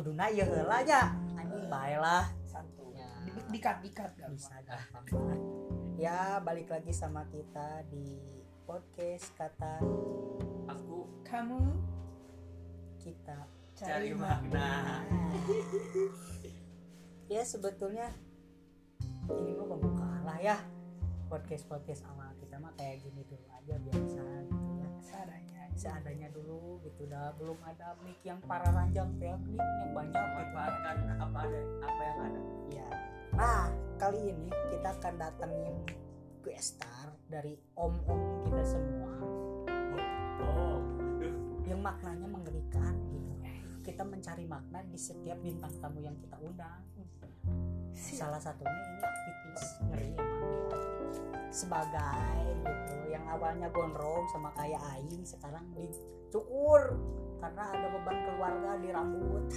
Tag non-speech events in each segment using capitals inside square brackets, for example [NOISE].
kuduna ieu heula nya. Anjing bae lah santuy Ya. Di- dikat dikat gak bisa ya balik lagi sama kita di podcast kata aku kamu kita cari makna. [LAUGHS] ya sebetulnya ini mah pembukaan lah ya. Podcast podcast awal kita mah kayak gini dulu aja biasa gitu ya. Seadanya seadanya dulu gitu dah. Belum ada mic yang para ranjang ya mic yang banyak gitu. Memanfaatkan apa ada apa yang ada. Ya nah kali ini kita akan datengin guest star dari om-om kita semua. Oh aduh yang maknanya mengerikan gitu. Kita mencari makna di setiap bintang tamu yang kita undang. Salah satunya ini aktivis ngeri emang sebagai gitu yang awalnya gondrong sama kayak aing sekarang dicukur karena ada beban keluarga di rambut. [LAUGHS]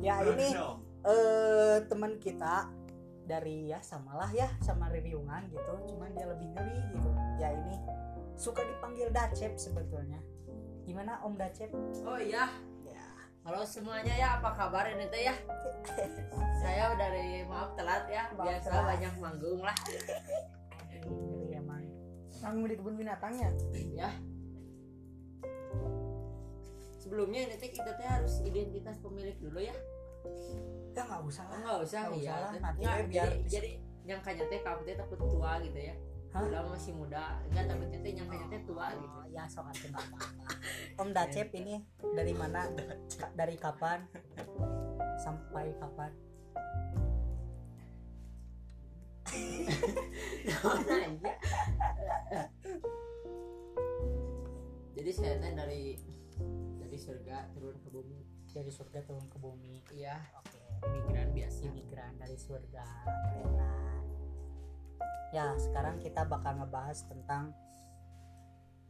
Ya ini eh teman kita dari ya samalah ya sama reviewan gitu cuman dia lebih ngeri gitu. Ya ini suka dipanggil Dacep sebetulnya. Gimana Om Dacep? Oh iya, ya halo semuanya ya, apa kabar ini teh ya? [LAUGHS] Saya dari maaf telat ya, Maaf biasa telat. banyak manggung lah. ngeri emang nanggung di kebun binatangnya Ya. Sebelumnya ini teh kita teh harus identitas pemilik dulu ya. ya nggak usah lah enggak usah Nggak ya. usah lah, nanti nggak, ya biar jadi, jadi nyangkanya teh kamu teh takut tua gitu ya. Hah? Udah masih muda, enggak takutnya teh nyangkanya teh tua gitu. Oh, ya sok atuh apa-apa Om Dacep ini dari mana? Dari kapan? Sampai kapan. Jadi saya teh dari dari surga turun ke bumi. dari surga turun ke bumi. Iya, oke. Imigran biasa. imigran dari surga kerenan ya sekarang kita bakal ngebahas tentang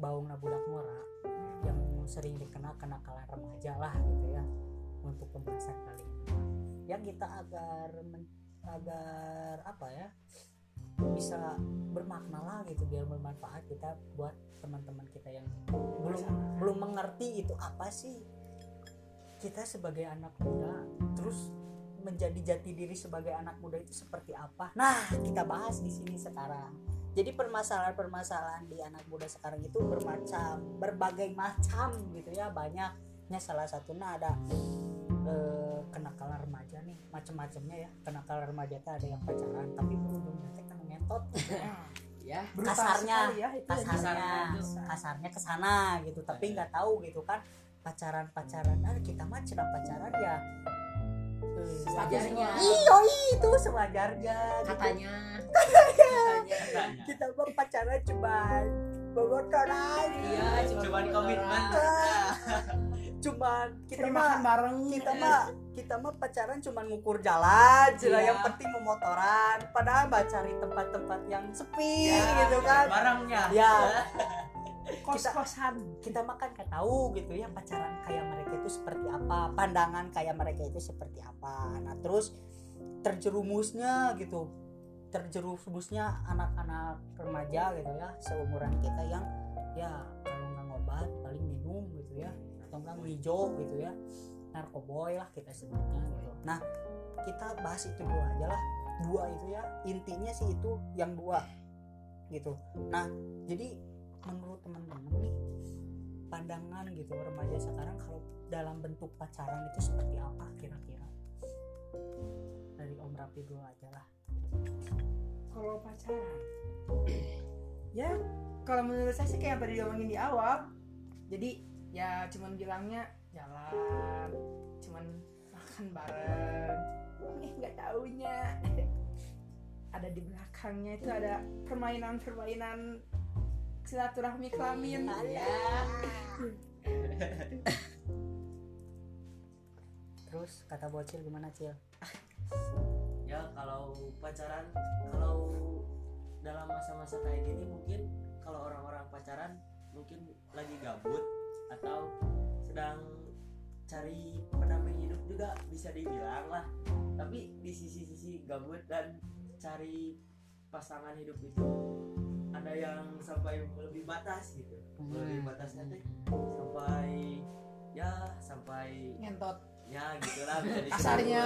baung budak mora yang sering dikenal kenakalan remaja lah gitu ya untuk pembahasan kali ini. Ya kita agar agar apa ya bisa bermakna lah gitu biar bermanfaat kita buat teman-teman kita yang belum belum mengerti itu apa sih. Kita sebagai anak muda terus menjadi jati diri sebagai anak muda itu seperti apa? Nah kita bahas di sini sekarang. Jadi permasalahan-permasalahan di anak muda sekarang itu bermacam berbagai macam gitu ya banyaknya. Salah satunya ada eh, kenakalan remaja nih macam-macamnya ya. Kenakalan remaja itu ada yang pacaran tapi berujungnya teh kan ngentot gitu. [LAUGHS] Ya. Ya, Kasarnya, ya itu ya. kasarnya Kasarnya. ke sana gitu. Tapi nggak tahu gitu kan pacaran pacaran ah kita mah pacaran ya Sewajarnya. iyo itu sewajarnya gitu. katanya. katanya. Kita mah pacaran cuma bobotoran Iya, cuma Cuman komitmen. [LAUGHS] cuman kita mah makan bareng kita mah kita mah pacaran cuman ngukur jalan cina Iya. yang penting memotoran padahal mah cari tempat-tempat yang sepi Ya, gitu kan barangnya ya [LAUGHS] kos-kosan. kita makan kan tahu gitu ya pacaran kayak mereka itu seperti apa pandangan kayak mereka itu seperti apa. Nah terus terjerumusnya gitu terjerumusnya anak-anak remaja gitu ya seumuran kita yang ya kalau nggak ngobat paling minum gitu ya atau nggak hijau gitu ya narkoboy lah kita sebutnya gitu. Nah kita bahas itu dua aja lah. Dua itu ya intinya sih itu yang dua gitu. Nah jadi menurut teman-teman nih pandangan gitu remaja sekarang kalau dalam bentuk pacaran itu seperti apa kira-kira? Dari Om Rapi dulu aja lah. Kalau pacaran ya kalau menurut saya sih kayak tadi diomongin di awal. Jadi ya cuman bilangnya jalan cuman makan bareng. Eh nggak taunya. [LAUGHS] Ada di belakangnya itu ada permainan-permainan silaturahmi kelamin. Ya. terus kata bocil gimana cil? Ya kalau pacaran kalau dalam masa-masa kayak gini mungkin kalau orang-orang pacaran mungkin lagi gabut atau sedang cari pendamping hidup juga bisa dibilang lah. Tapi di sisi-sisi gabut dan cari pasangan hidup itu ada yang sampai lebih batas gitu. Lebih batasnya teh sampai ya sampai ngentot. Ya gitulah bisa [LAUGHS] Kasarnya.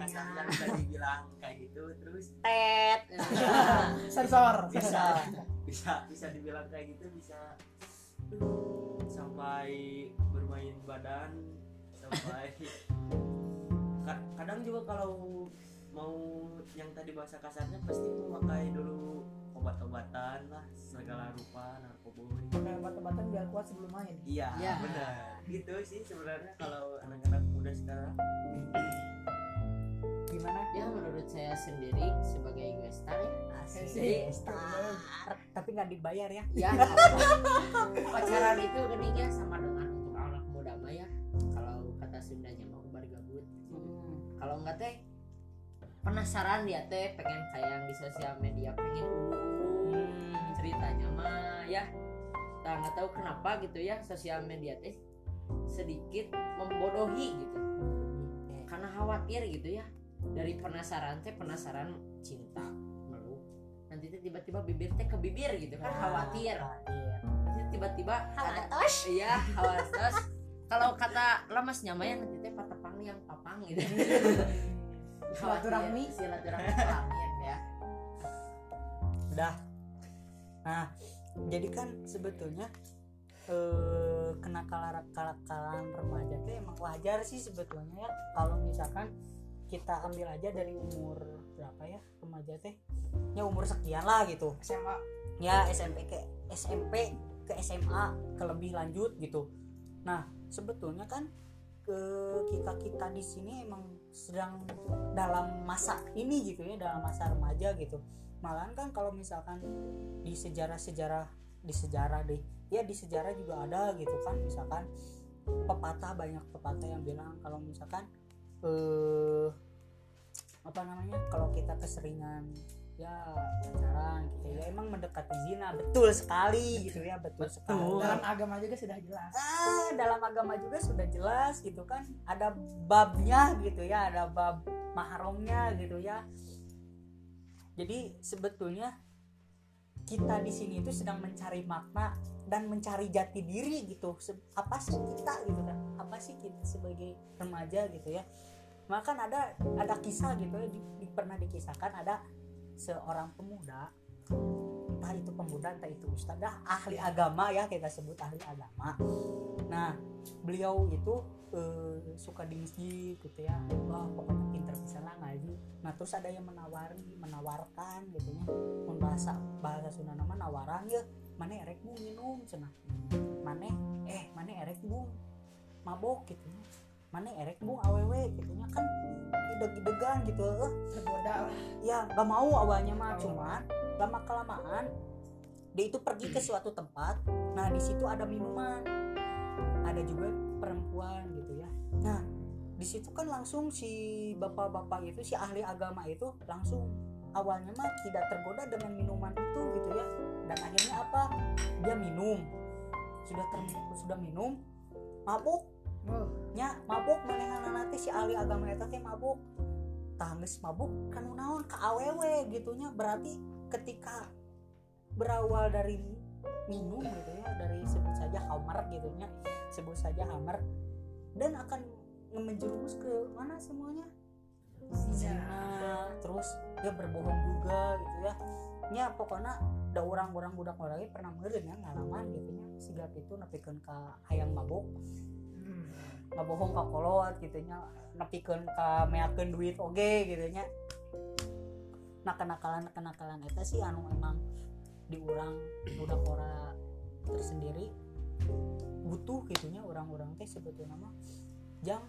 kasarnya bisa dibilang kayak gitu terus tet. [LAUGHS] Sensor. Bisa bisa bisa dibilang kayak gitu bisa sampai bermain badan sampai [LAUGHS] Ka- kadang juga kalau mau yang tadi bahasa kasarnya pasti memakai dulu obat-obatan lah segala rupa narkoboy pakai obat-obatan biar kuat sebelum main. Iya Ya. benar. Gitu sih sebenarnya kalau anak-anak muda sekarang. Gimana? Ya menurut saya sendiri sebagai investor ya. Asik. Jadi, star tapi nggak dibayar ya. Ya pacaran itu geningnya sama dengan untuk anak muda mah ya. Kalau kata Sundanya mau bergabut kalau enggak teh penasaran dia teh pengen kayak yang di sosial media pengen ulu ceritanya mah ya. Nah, nggak tahu kenapa gitu ya sosial media teh sedikit membodohi gitu. Karena khawatir gitu ya. Dari penasaran teh penasaran cinta meluk nanti teh tiba-tiba bibir teh ke bibir gitu kan khawatir. nanti tiba-tiba ada Hawatos. iya khawatir kalau kata lemas nyamanya nanti teh patepang yang papang gitu [LAUGHS] Silaturahmi. Khawatir, silaturahmi ya. Udah nah jadi kan sebetulnya eh kenakalan kenakalan remaja itu emang wajar sih sebetulnya ya. Kalau misalkan kita ambil aja dari umur berapa ya remaja teh? Ya umur sekian lah gitu. SMA ya SMP ke SMP ke SMA ke lebih lanjut gitu. Nah sebetulnya kan ke kita kita di sini emang sedang dalam masa ini gitu ya dalam masa remaja gitu. Malahan kan kalau misalkan di sejarah-sejarah di sejarah deh ya di sejarah juga ada gitu kan. Misalkan pepatah banyak pepatah yang bilang kalau misalkan eh apa namanya kalau kita keseringan ya pacaran gitu ya. Emang mendekati zina betul sekali gitu ya betul, sekali. Dalam agama juga sudah jelas. Ah dalam agama juga sudah jelas gitu kan. Ada babnya gitu ya ada bab mahramnya gitu ya. Jadi sebetulnya kita di sini itu sedang mencari makna dan mencari jati diri gitu. Apa sih kita gitu kan? Apa sih kita sebagai remaja gitu ya? Maka kan ada ada kisah gitu ya di, di- pernah dikisahkan ada seorang pemuda entah itu pemuda entah itu ustadz dah ahli agama ya kita sebut ahli agama. Nah beliau itu eh, suka di masjid gitu ya. Wah pokoknya pinter bisa lah ngaji. Nah terus ada yang menawari menawarkan gitu ya. Bahasa bahasa Sunda nama nawaran ya. Mana erek bu minum cenah mana eh mana erek bu mabok gitu ya mana erek? Bu awewe gitu ya kan ideg-idegan gitu. Eh tergoda lah. ya nggak mau awalnya mah. Cuman lama kelamaan dia itu pergi ke suatu tempat. Nah di situ ada minuman. Ada juga perempuan gitu ya. Nah di situ kan langsung si bapak-bapak itu si ahli agama itu langsung awalnya mah tidak tergoda dengan minuman itu gitu ya. Dan akhirnya apa? Dia minum. Sudah ter sudah minum mabuk oh, nya mabuk manehana nanti si ahli agama eta teh mabuk. Tangis mabuk kan naon ka awewe gitunya. Berarti ketika berawal dari minum gitu ya dari sebut saja hammer gitunya sebut saja hammer dan akan menjerumus ke mana semuanya? Zina. Terus dia berbohong juga gitu ya. Nya pokoknya ada orang-orang budak orangnya pernah meureun ya ngalaman gitu nya. Siga itu nepikeun ka hayang mabuk bohong ka kolot gitu nya. Nepikeun ka meakeun duit oge gitu nya. Nah kenakalan kenakalan eta sih anu emang diurang budak ora tersendiri. Butuh gitunya orang-orang teh sebetulnya mah. Jang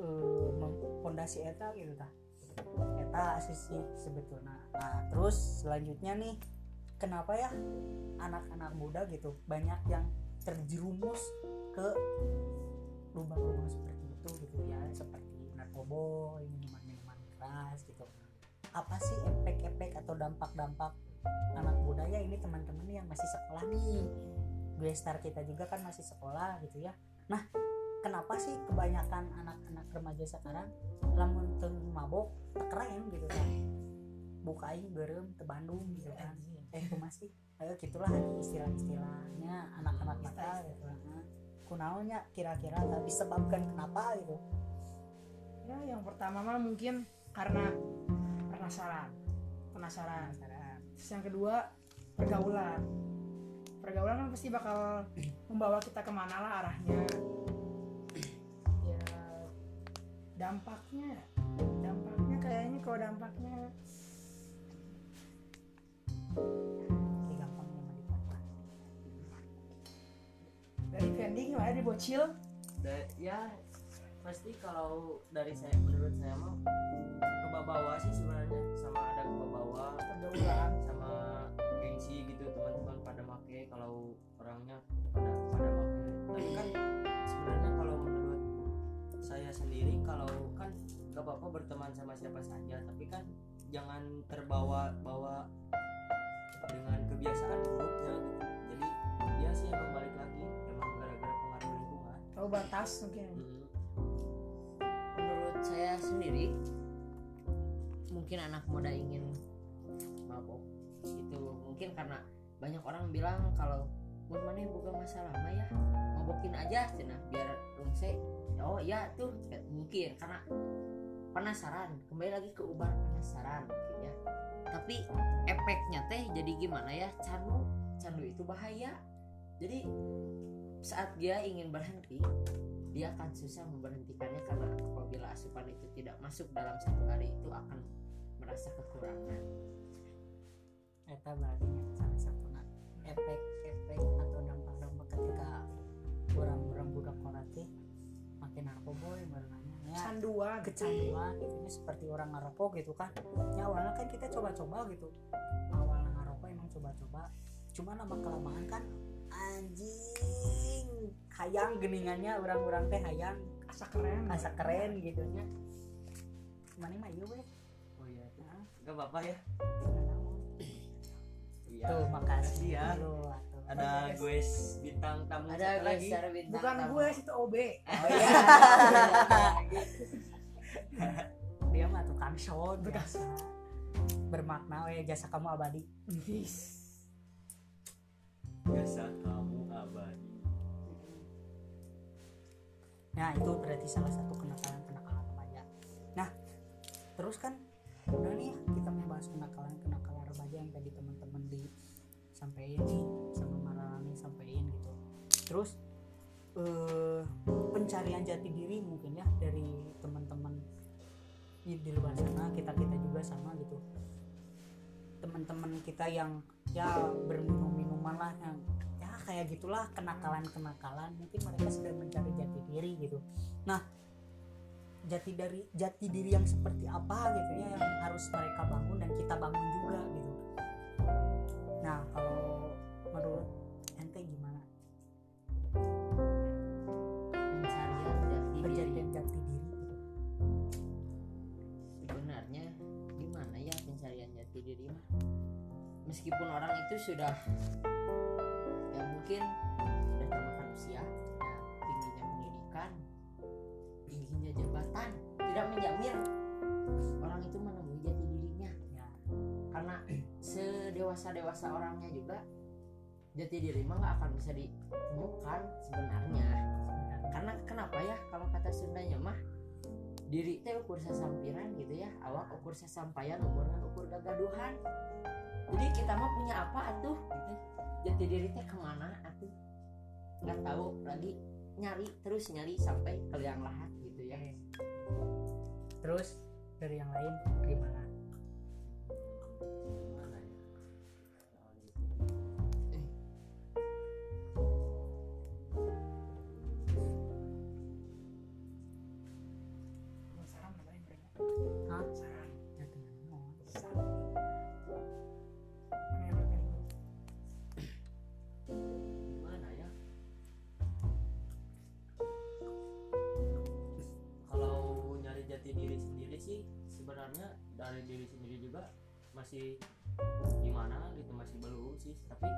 eh, mem- pondasi eta gitu tah. Eta sih sebetulnya. Nah terus selanjutnya nih kenapa ya anak-anak muda gitu banyak yang terjerumus ke lubang-lubang seperti itu gitu ya seperti narkoba minuman-minuman keras gitu. Apa sih efek-efek atau dampak-dampak anak muda? Ya ini teman-teman yang masih sekolah nih. Gue star kita juga kan masih sekolah gitu ya. Nah kenapa sih kebanyakan anak-anak remaja sekarang lamun teu mabok keren gitu kan? Buka aing gerem ke Bandung gitu kan. Eh kumaha sih? Ayo gitulah istilah-istilahnya anak-anak mata gitu. kan kunaonnya kira-kira nggak disebabkan kenapa gitu. Ya yang pertama mah mungkin karena penasaran. Penasaran. Terus yang kedua pergaulan. Pergaulan kan pasti bakal membawa kita ke mana lah arahnya. Ya dampaknya dampaknya kayaknya kalau dampaknya dari vending lah ya di bocil. Da- ya pasti kalau dari saya menurut saya mah kebawa sih sebenarnya. Sama ada kebawa pergaulan sama gengsi gitu teman-teman pada make kalau orangnya pada pada make. Tapi kan sebenarnya kalau menurut saya sendiri kalau kan gak apa-apa berteman sama siapa saja tapi kan jangan terbawa bawa dengan kebiasaan buruknya gitu. Jadi dia sih emang balik lagi tahu batas mungkin. Mm. menurut saya sendiri mungkin anak muda ingin mabok. Itu mungkin karena banyak orang bilang kalau mun mana bukan masalah? Mah ya mabokin aja cina biar rungse oh ya tuh mungkin karena penasaran. Kembali lagi ke ubar penasaran mungkin ya. Tapi efeknya teh jadi gimana ya? Candu candu itu bahaya. Jadi saat dia ingin berhenti dia akan susah memberhentikannya karena apabila asupan itu tidak masuk dalam satu hari itu akan merasa kekurangan. Eta berarti salah satu efek-efek atau dampak-dampak ketika orang-orang budak korate makin narkoboy berenangnya ya canduan kecanduan gitu. Ini seperti orang ngerokok gitu kan. Ya awalnya kan kita coba-coba gitu. Awalnya ngerokok emang coba-coba cuma lama kelamaan kan anjing hayang geningannya orang-orang teh hayang. Asa keren. Asa keren gitu. Nya mana mah iya weh. Oh iya. Nah, gak apa-apa ya. Iya. Tuh makasih ya. Ada gue bintang tamu ada lagi? bintang bukan gue itu OB oh iya. Dia mah tukang shot biasa. Bermakna we jasa kamu abadi Nah itu berarti salah satu kenakalan-kenakalan remaja. Nah terus kan udah nih ya, kita membahas kenakalan-kenakalan remaja yang tadi teman-teman disampaikan nih sama Maralani sampaikan gitu. Terus eh, pencarian jati diri mungkin ya dari teman-teman di, di luar sana kita kita juga sama gitu. Teman-teman kita yang ya berminum minuman lah yang ya kayak gitulah kenakalan kenakalan mungkin mereka sedang mencari jati diri gitu. Nah jati dari jati diri yang seperti apa gitu ya yang harus mereka bangun dan kita bangun juga gitu. Nah kalau menurut ente gimana? Pencarian jati diri. Jati diri. Gitu sebenarnya gimana ya pencarian jati diri mah? Meskipun orang itu sudah mungkin sudah termakan usia ya tingginya pendidikan tingginya jabatan tidak menjamin orang itu menemui jati dirinya ya. Karena sedewasa dewasa orangnya juga jati diri mah nggak akan bisa ditemukan sebenarnya. Karena kenapa ya? Kalau kata Sundanya mah diri teh ukur sasampiran gitu ya ukur sasampayan umurna ukur gagaduhan jadi kita mah punya apa atuh gitu. Jati diri teh ke mana atuh? Nggak tahu lagi nyari terus nyari sampai ke liang lahat gitu ya. Terus dari yang lain gimana dari diri sendiri juga masih gimana gitu masih belum sih. Tapi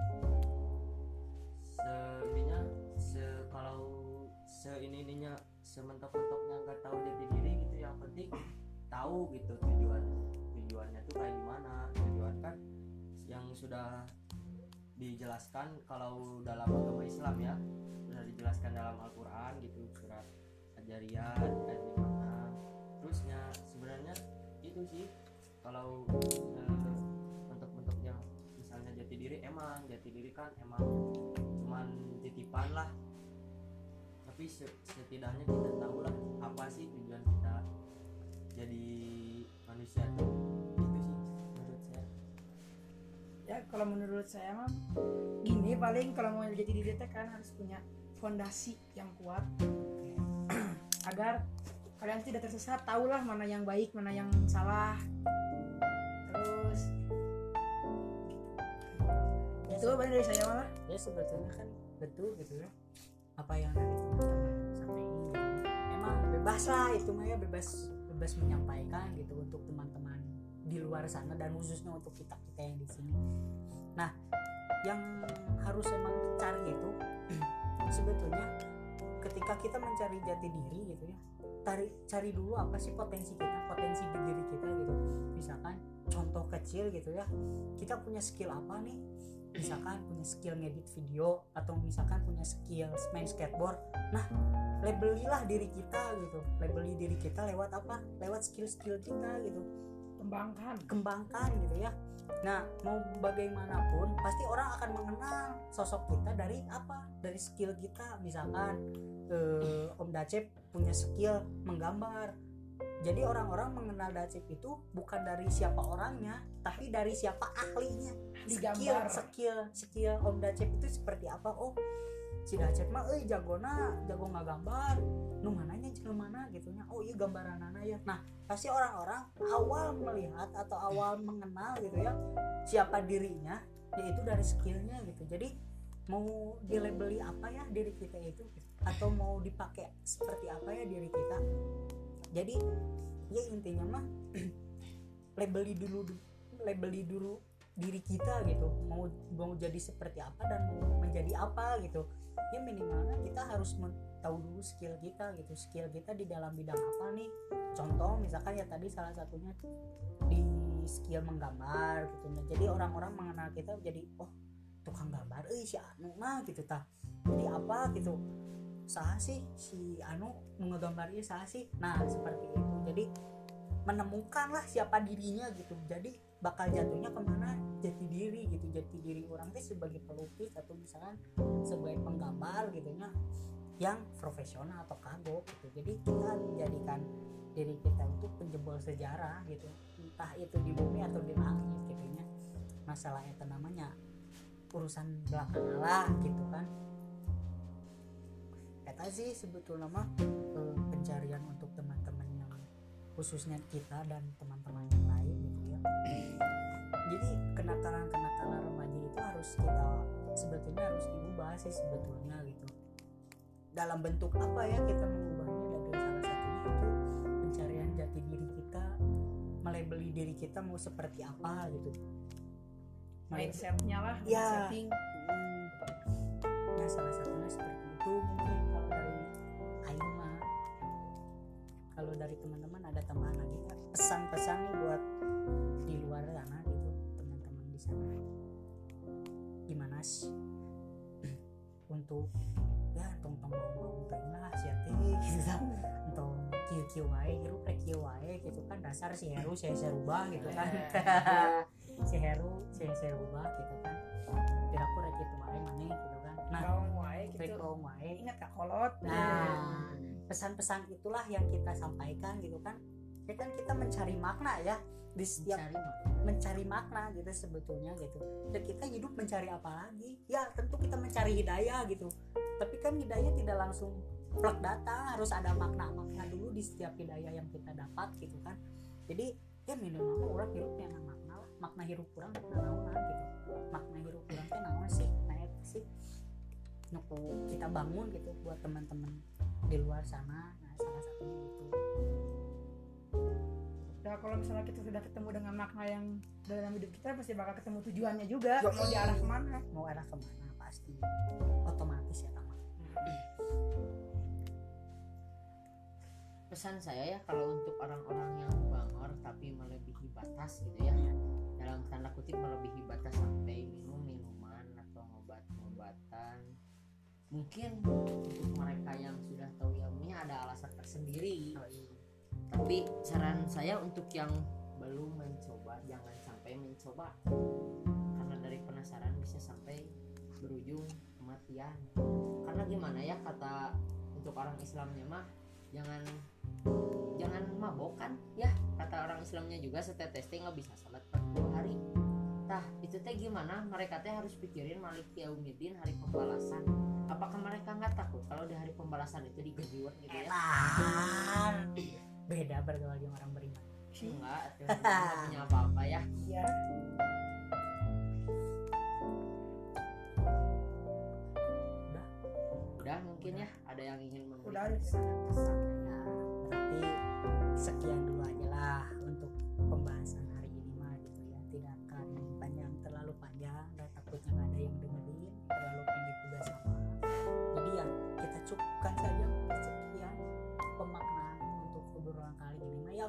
seininya se kalau se ini ininya sementok mentoknya nggak tahu jati diri gitu yang penting tahu gitu tujuan tujuannya tuh kayak gimana. Tujuan kan yang sudah dijelaskan kalau dalam agama Islam ya sudah dijelaskan dalam Al-Quran gitu surat Al-Jariyat ayat 56 terusnya sebenarnya itu sih kalau eh, bentuk-bentuknya misalnya jati diri emang jati diri kan emang cuman titipan lah. Tapi se- setidaknya kita tahu lah apa sih tujuan kita jadi manusia tuh. Itu sih menurut saya. Ya kalau menurut saya mah gini paling kalau mau jadi diri teh kan harus punya fondasi yang kuat. [CLEARS THROAT] Agar kalian tidak tersesat tahulah mana yang baik mana yang salah terus itu apa dari saya malah ya sebetulnya kan betul gitu ya. Apa yang tadi teman-teman sampaikan gitu emang bebas lah itu mah ya bebas bebas menyampaikan gitu untuk teman-teman di luar sana dan khususnya untuk kita kita yang di sini. Nah yang harus emang cari itu [CLEARS THROAT] sebetulnya ketika kita mencari jati diri gitu ya cari cari dulu apa sih potensi kita potensi di diri kita gitu. Misalkan contoh kecil gitu ya. Kita punya skill apa nih? Misalkan punya skill ngedit video atau misalkan punya skill main skateboard. Nah labelilah diri kita gitu. Labeli diri kita lewat apa? Lewat skill-skill kita gitu. Kembangkan. Kembangkan gitu ya. Nah mau bagaimanapun pasti orang akan mengenal sosok kita dari apa? Dari skill kita. Misalkan eh, Om Dacep punya skill menggambar jadi orang-orang mengenal Dacep itu bukan dari siapa orangnya tapi dari siapa ahlinya. Skill digambar skill skill Om Dacep itu seperti apa? Oh si Dacep mah euy jagona jago ngagambar nu mananya jeung mana? Gitu nya oh iya gambaran ya. Nah pasti orang-orang awal melihat atau awal mengenal gitu ya siapa dirinya yaitu dari skillnya gitu. Jadi mau dilabeli apa ya diri kita itu? Atau mau dipakai seperti apa ya diri kita jadi ya intinya mah [CLEARS THROAT] labeli dulu labeli dulu diri kita gitu. Mau mau jadi seperti apa dan mau menjadi apa gitu. Ya minimalnya kita harus tahu dulu skill kita gitu. Skill kita di dalam bidang apa nih? Contoh misalkan ya tadi salah satunya di skill menggambar gitu nah. Jadi orang-orang mengenal kita jadi oh tukang gambar eh si Anu mah gitu tah jadi apa? gitu sah sih si Anu mau ngegambarnya sah sih? Nah seperti itu. Jadi menemukan lah siapa dirinya gitu. Jadi bakal jatuhnya ke mana? Jati diri gitu. Jati diri orang teh sebagai pelukis atau misalkan sebagai penggambar gitu nya yang profesional atau kagok gitu. Jadi kita menjadikan diri kita itu penjebol sejarah gitu. Entah itu di bumi atau di langit gitu nya. Masalah itu namanya urusan belakangan lah gitu kan kata sih sebetulnya mah eh, pencarian untuk teman-teman yang khususnya kita dan teman-teman yang lain gitu ya. Jadi kenakalan-kenakalan remaja itu harus kita sebetulnya harus diubah sih sebetulnya gitu. Dalam bentuk apa ya kita mengubahnya? Dan salah satunya itu pencarian jati diri kita melebeli diri kita mau seperti apa gitu. Mindsetnya lah Ya. setting. Nah salah satunya seperti itu mungkin kalau dari teman-teman ada tambahan lagi nggak? pesan-pesan nih buat di luar sana gitu teman-teman di sana. Gimana sih? [CLEARS THROAT] Untuk ya tong tong mau mau lah siate [LAUGHS] gitu kan. Tong kieu kieu wae hirup rek kieu wae gitu kan. Dasar si Heru si serubah gitu kan. [LAUGHS] Si Heru si serubah gitu kan. Piraku rek kitu wae maneh gitu kan. Nah Gaung wae gitu. wae. Ingat kak kolot? Nah, pesan-pesan itulah yang kita sampaikan gitu kan. Ya kan kita mencari makna ya di setiap Cari mah. mencari makna gitu sebetulnya gitu. Dan kita hidup mencari apa lagi? Ya tentu kita mencari hidayah gitu. Tapi kan hidayah tidak langsung plek datang, harus ada makna-makna dulu di setiap hidayah yang kita dapat gitu kan. Jadi ya minimal orang hidup yang makna lah. Makna hidup kurang naon gitu. Makna hidup kurang teh naon sih? Itu sih nuku kita bangun gitu buat teman-teman di luar sana nah salah satunya itu. Ya kalau misalnya kita sudah ketemu dengan makna yang dalam hidup kita pasti bakal ketemu tujuannya juga. Yo. mau diarah ke mana? Mau arah ke mana pasti. Otomatis ya sama pesan saya ya kalau untuk orang-orang yang bangor tapi melebihi batas gitu ya dalam tanda kutip melebihi batas sampai minum minuman mungkin untuk mereka yang sudah tahu ilmunya ada alasan tersendiri. Oh, iya. tapi saran saya untuk yang belum mencoba jangan sampai mencoba. Karena dari penasaran bisa sampai berujung kematian. Karena gimana ya kata untuk orang Islamnya mah jangan jangan mabok kan? Ya kata orang Islamnya juga setetes nggak bisa salat 40 hari tah itu teh gimana? Mereka teh harus pikirin malik yaumidin hari pembalasan. Apakah mereka nggak takut kalau di hari pembalasan itu digediwan gitu ya? Elan. beda bergaul dengan orang beriman. Enggak tuh, nggak punya apa-apa ya. Iya. udah mungkin ya ada yang ingin Udah memberikan pesan-pesan ya? Berarti sekian dulu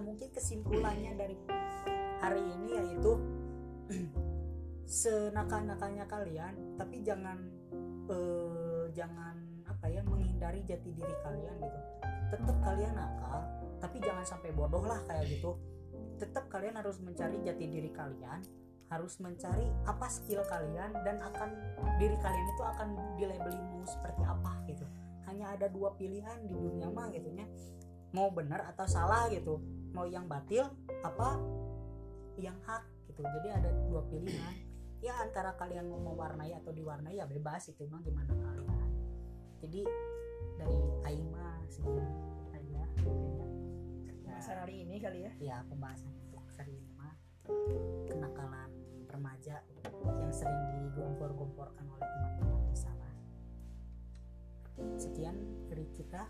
mungkin kesimpulannya dari hari ini yaitu [CLEARS THROAT] senakal-nakalnya kalian tapi jangan eh, jangan apa ya menghindari jati diri kalian gitu. Tetap kalian nakal tapi jangan sampai bodoh lah kayak gitu. Tetap kalian harus mencari jati diri kalian harus mencari apa skill kalian dan akan diri kalian itu akan dilabeli mau seperti apa gitu. Hanya ada dua pilihan di dunia mah gitu nya mau benar atau salah gitu. Mau yang batil apa yang hak gitu. Jadi ada dua pilihan. Ya antara kalian mau mewarnai atau diwarnai ya bebas itu mah gimana kalian. Jadi dari Aing mah segini aja mungkin ya. Pembahasan hari ini kali ya. ya pembahasan untuk hari ini mah kenakalan remaja yang sering digompor-gomporkan oleh teman-teman di sana sekian dari kita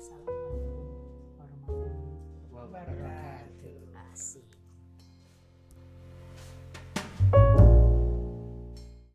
Assalamualaikum warahmatullahi wabarakatuh. Asik.